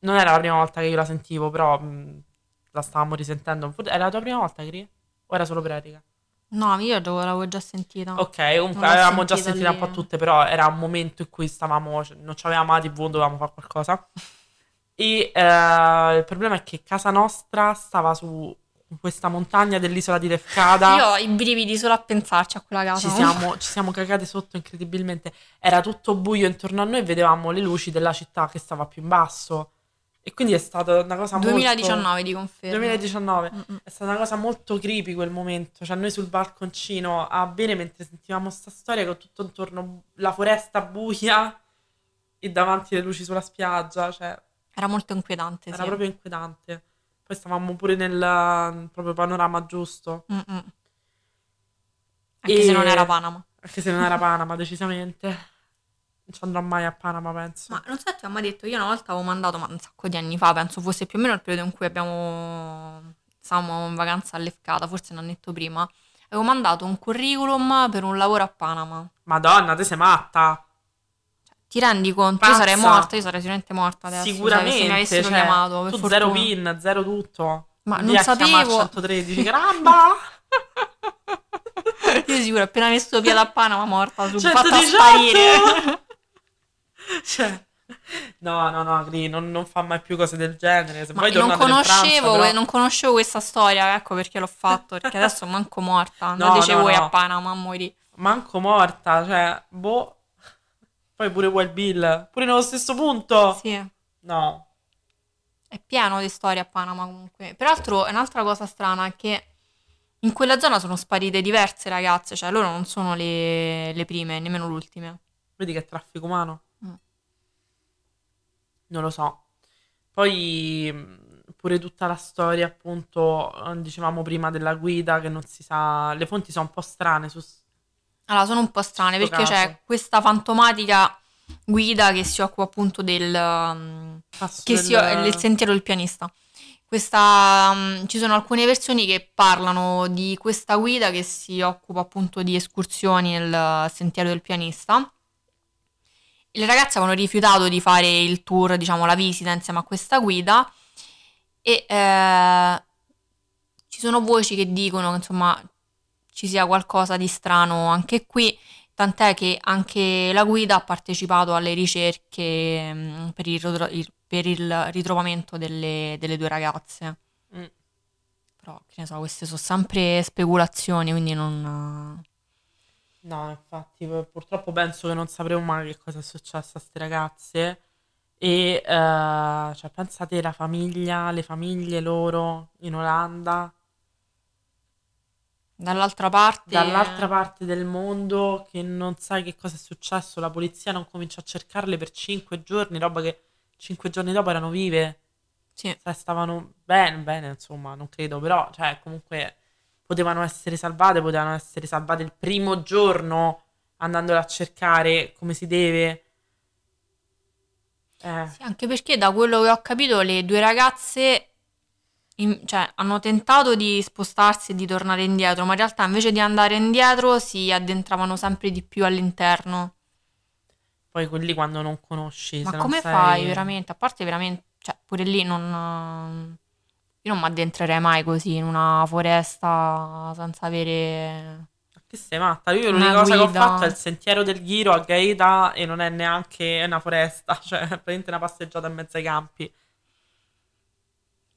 Speaker 1: Non era la prima volta che io la sentivo, però mh, la stavamo risentendo. Era la tua prima volta, Cri? O era solo pratica?
Speaker 2: No, io l'avevo già sentita.
Speaker 1: Ok, comunque avevamo già
Speaker 2: sentita
Speaker 1: un po' tutte, però era un momento in cui stavamo, cioè, non avevamo la TV, dovevamo fare qualcosa. E eh, il problema è che casa nostra stava su questa montagna dell'isola di Lefkada.
Speaker 2: Io ho i brividi solo a pensarci a quella casa.
Speaker 1: Ci siamo, ci siamo cagate sotto incredibilmente. Era tutto buio intorno a noi e vedevamo le luci della città che stava più in basso. E quindi è stata una cosa molto...
Speaker 2: 2019 di conferma.
Speaker 1: 2019.
Speaker 2: Mm-mm.
Speaker 1: È stata una cosa molto creepy quel momento. Cioè, noi sul balconcino a bere mentre sentivamo sta storia con tutto intorno la foresta buia e davanti le luci sulla spiaggia. Cioè,
Speaker 2: Era molto inquietante,
Speaker 1: era
Speaker 2: sì.
Speaker 1: proprio inquietante. Poi stavamo pure nel proprio panorama giusto.
Speaker 2: Mm-mm. Anche
Speaker 1: E-
Speaker 2: se non era Panama.
Speaker 1: Anche se non era Panama, decisamente. Non ci andrò mai a Panama, penso.
Speaker 2: Ma non so se ti ho mai detto, io una volta avevo mandato, ma un sacco di anni fa, penso fosse più o meno il periodo in cui abbiamo... stavamo in vacanza all'Efcata, forse un annetto prima. Avevo mandato un curriculum per un lavoro a Panama.
Speaker 1: Madonna, te sei matta.
Speaker 2: Ti rendi conto? Io sarei
Speaker 1: Pazza.
Speaker 2: morta, io sarei sicuramente morta adesso.
Speaker 1: Sicuramente.
Speaker 2: Se mi avessero
Speaker 1: cioè,
Speaker 2: chiamato, per
Speaker 1: tu
Speaker 2: fortuna.
Speaker 1: zero pin, zero tutto.
Speaker 2: Ma
Speaker 1: Via
Speaker 2: non sapevo.
Speaker 1: 113, caramba!
Speaker 2: Io sicuro, appena messo piede a Panama, morta, su,
Speaker 1: 118!
Speaker 2: fatta sparire.
Speaker 1: cioè, no, no, no, Gri, non, non fa mai più cose del genere. Se
Speaker 2: Ma
Speaker 1: poi
Speaker 2: non conoscevo,
Speaker 1: però-
Speaker 2: non conoscevo questa storia, ecco perché l'ho fatto, perché adesso manco morta.
Speaker 1: No,
Speaker 2: dicevo
Speaker 1: no, no.
Speaker 2: a Panama morire.
Speaker 1: Manco morta, cioè, boh. Poi pure Wild Bill, pure nello stesso punto.
Speaker 2: Sì,
Speaker 1: No.
Speaker 2: è pieno di storie a Panama comunque. Peraltro, un'altra cosa strana è che in quella zona sono sparite diverse ragazze, cioè loro non sono le, le prime, nemmeno le ultime.
Speaker 1: Vedi che è traffico umano?
Speaker 2: Mm.
Speaker 1: Non lo so. Poi mh, pure tutta la storia, appunto, dicevamo prima della guida, che non si sa... Le fonti sono un po' strane su...
Speaker 2: Allora, sono un po' strane perché
Speaker 1: caso.
Speaker 2: c'è questa fantomatica guida che si occupa appunto del...
Speaker 1: passo
Speaker 2: che
Speaker 1: del-
Speaker 2: si, il sentiero del pianista. Questa, um, ci sono alcune versioni che parlano di questa guida che si occupa appunto di escursioni nel sentiero del pianista. Le ragazze avevano rifiutato di fare il tour, diciamo la visita insieme a questa guida e eh, ci sono voci che dicono che insomma ci sia qualcosa di strano anche qui, tant'è che anche la guida ha partecipato alle ricerche mm, per il, ritro- il- per il ritrovamento delle, delle due ragazze.
Speaker 1: Mm.
Speaker 2: Però, che ne so, queste sono sempre speculazioni, quindi non...
Speaker 1: No, infatti, purtroppo penso che non sapremo mai che cosa è successo a queste ragazze. E, eh, cioè, pensate la famiglia, le famiglie loro in Olanda,
Speaker 2: Dall'altra parte...
Speaker 1: dall'altra parte del mondo, che non sai che cosa è successo. La polizia non comincia a cercarle per cinque giorni, roba che cinque giorni dopo erano vive.
Speaker 2: Sì.
Speaker 1: Cioè, stavano bene, bene, insomma, non credo, però, cioè, comunque potevano essere salvate, potevano essere salvate il primo giorno andandole a cercare come si deve. Eh,
Speaker 2: Sì, anche perché da quello che ho capito le due ragazze in- cioè, hanno tentato di spostarsi e di tornare indietro, ma in realtà invece di andare indietro si addentravano sempre di più all'interno.
Speaker 1: poi quelli quando non conosci,
Speaker 2: Ma come
Speaker 1: sei-
Speaker 2: fai veramente? A parte veramente, cioè, pure lì non... Io non mi addentrerei mai così in una foresta senza avere...
Speaker 1: Ma Che sei matta? Io l'unica cosa che ho fatto è il sentiero del Ghiro a Gaeta e non è neanche una foresta, cioè è praticamente una passeggiata in mezzo ai campi.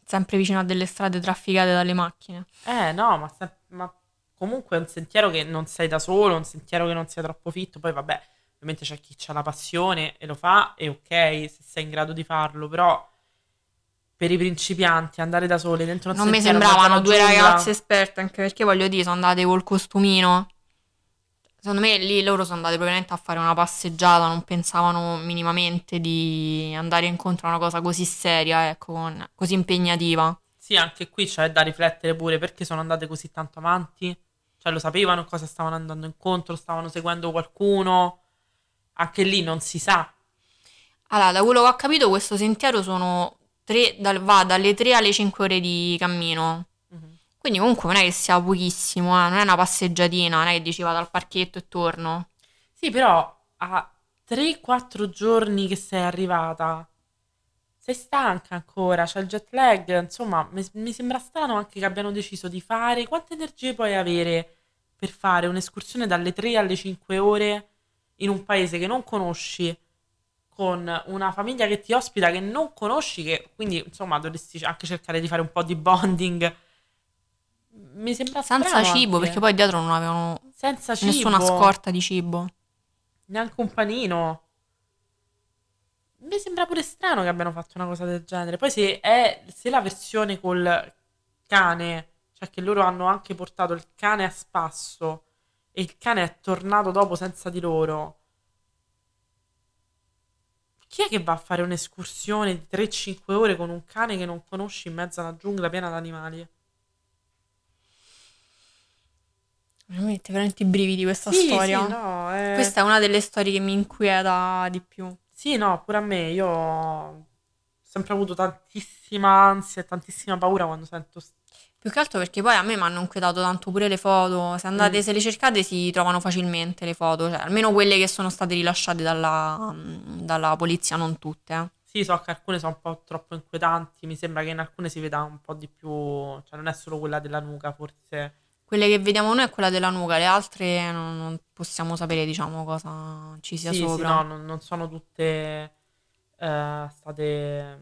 Speaker 2: Sempre vicino a delle strade trafficate dalle macchine.
Speaker 1: Eh no, ma, se- ma comunque è un sentiero che non sei da solo, un sentiero che non sia troppo fitto. Poi vabbè, ovviamente c'è chi ha la passione e lo fa, e ok, se sei in grado di farlo, però per i principianti andare da soli dentro un
Speaker 2: Non mi
Speaker 1: sentiero
Speaker 2: sembravano due
Speaker 1: giungla-
Speaker 2: ragazze esperte, anche perché voglio dire, sono andate col costumino. Secondo me lì loro sono andate probabilmente a fare una passeggiata, non pensavano minimamente di andare incontro a una cosa così seria, ecco, con- così impegnativa.
Speaker 1: Sì, anche qui c'è da riflettere pure perché sono andate così tanto avanti. Cioè lo sapevano cosa stavano andando incontro, stavano seguendo qualcuno. Anche lì non si sa.
Speaker 2: Allora, da quello che ho capito, questo sentiero sono tre, dal- va dalle 3 alle 5 ore di cammino. Quindi comunque non è che sia pochissimo, eh, non è una passeggiatina, non è che dici vado al parchetto e torno.
Speaker 1: Sì, però a 3-4 giorni che sei arrivata, sei stanca ancora, c'è il jet lag, insomma, mi, mi sembra strano anche che abbiano deciso di fare. Quante energie puoi avere per fare un'escursione dalle 3 alle 5 ore in un paese che non conosci, con una famiglia che ti ospita che non conosci, che quindi insomma dovresti anche cercare di fare un po' di bonding. Mi sembra
Speaker 2: Senza
Speaker 1: strano
Speaker 2: cibo,
Speaker 1: anche.
Speaker 2: perché poi dietro non avevano
Speaker 1: senza cibo,
Speaker 2: nessuna scorta di cibo.
Speaker 1: neanche un panino. Mi sembra pure strano che abbiano fatto una cosa del genere. Poi se è se la versione col cane, cioè che loro hanno anche portato il cane a spasso e il cane è tornato dopo senza di loro. Chi è che va a fare un'escursione di 3-5 ore con un cane che non conosci in mezzo a una giungla piena di animali?
Speaker 2: Mi mette veramente i brividi questa
Speaker 1: Sì,
Speaker 2: storia.
Speaker 1: sì, no, è-
Speaker 2: Questa è una delle storie che mi inquieta di più.
Speaker 1: Sì, no, pure a me. Io ho sempre avuto tantissima ansia e tantissima paura quando sento.
Speaker 2: Più che altro perché poi a me mi hanno inquietato tanto pure le foto. Se andate,
Speaker 1: Mm.
Speaker 2: se le cercate, si trovano facilmente le foto. Cioè, almeno quelle che sono state rilasciate dalla, dalla polizia, non tutte. eh.
Speaker 1: Sì, so che alcune sono un po' troppo inquietanti. Mi sembra che in alcune si veda un po' di più. Cioè, non è solo quella della nuca, forse.
Speaker 2: Quelle che vediamo noi è quella della nuca, le altre non, non possiamo sapere, diciamo, cosa ci sia
Speaker 1: Sì, sì,
Speaker 2: sopra.
Speaker 1: no, non, non sono tutte eh, state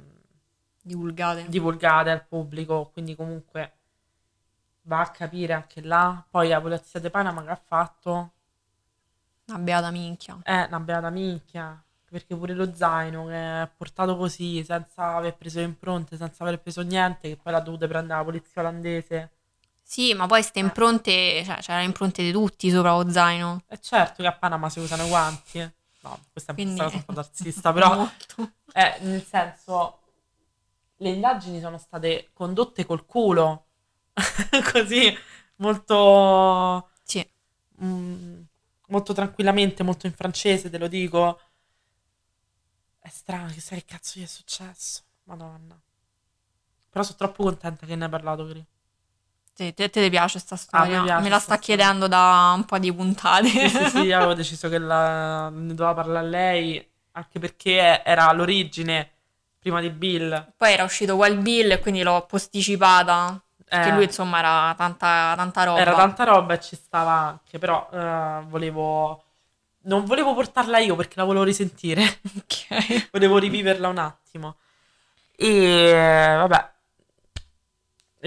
Speaker 2: Divulgate.
Speaker 1: divulgate al pubblico. Quindi, comunque, va a capire anche là. Poi la polizia di Panama che ha fatto.
Speaker 2: Una beata minchia.
Speaker 1: È una beata minchia. Perché pure lo zaino che è portato così, senza aver preso le impronte, senza aver preso niente, che poi l'ha dovuta prendere la polizia olandese.
Speaker 2: Sì, ma poi ste impronte, cioè c'erano impronte di tutti sopra lo zaino.
Speaker 1: E certo che a Panama si usano i guanti. No, questa è
Speaker 2: Quindi-
Speaker 1: una cosa un po' tarzista, però eh, nel senso le indagini sono state condotte col culo. Così molto
Speaker 2: Sì.
Speaker 1: mm, molto tranquillamente, molto in francese, te lo dico. È strano, chissà che cazzo gli è successo. Madonna. Però sono troppo contenta che ne hai parlato, Cri.
Speaker 2: Sì, te, te ti piace sta
Speaker 1: Ah,
Speaker 2: storia?
Speaker 1: mi piace
Speaker 2: Me la
Speaker 1: sta
Speaker 2: chiedendo da un po' di puntate.
Speaker 1: Sì, sì, sì, avevo deciso che la- ne doveva parlare a lei, anche perché era all'origine, prima di Bill.
Speaker 2: Poi era uscito Wild Bill e quindi l'ho posticipata. Perché
Speaker 1: Eh,
Speaker 2: lui, insomma, era tanta, tanta roba.
Speaker 1: era tanta roba e ci stava anche, però eh, volevo... Non volevo portarla io perché la volevo risentire,
Speaker 2: Ok.
Speaker 1: volevo riviverla un attimo. E vabbè,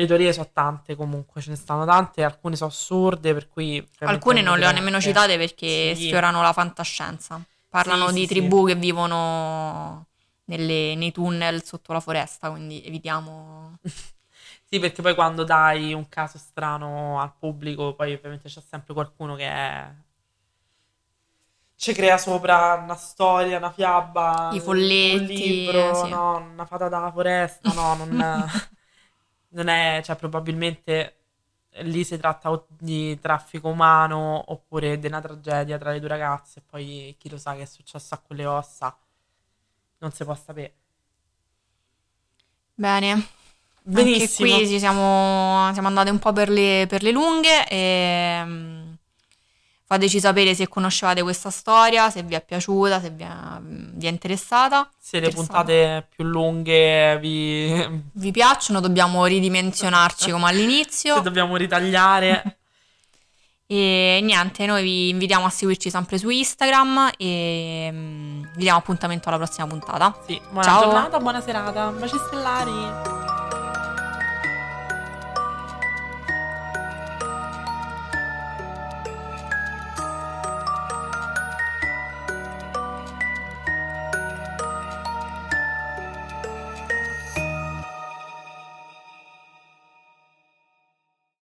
Speaker 1: le teorie sono tante comunque, ce ne stanno tante, alcune sono assurde, per cui...
Speaker 2: Alcune non le ho nemmeno citate perché
Speaker 1: Sì.
Speaker 2: sfiorano la fantascienza. Parlano
Speaker 1: Sì,
Speaker 2: di
Speaker 1: sì,
Speaker 2: tribù che vivono nelle- nei tunnel sotto la foresta, quindi evitiamo...
Speaker 1: Sì, perché poi quando dai un caso strano al pubblico, poi ovviamente c'è sempre qualcuno che è... ci crea sopra una storia, una fiaba,
Speaker 2: I
Speaker 1: un
Speaker 2: folletti,
Speaker 1: libro,
Speaker 2: sì.
Speaker 1: no, una fata dalla foresta, no, non, non è, cioè probabilmente lì si tratta o di traffico umano oppure di una tragedia tra le due ragazze, e poi chi lo sa che è successo a quelle ossa, non si può sapere.
Speaker 2: Bene.
Speaker 1: Benissimo.
Speaker 2: Anche qui ci siamo, siamo andate un po' per le, per le lunghe e mm, fateci sapere se conoscevate questa storia, se vi è piaciuta, se vi è, vi è interessata.
Speaker 1: Se le puntate più lunghe vi,
Speaker 2: Vi piacciono, dobbiamo ridimensionarci come all'inizio.
Speaker 1: se dobbiamo ritagliare.
Speaker 2: E niente, noi vi invitiamo a seguirci sempre su Instagram e mm, vi diamo appuntamento alla prossima puntata.
Speaker 1: Sì, buona
Speaker 2: Ciao.
Speaker 1: giornata, buona serata, baci stellari.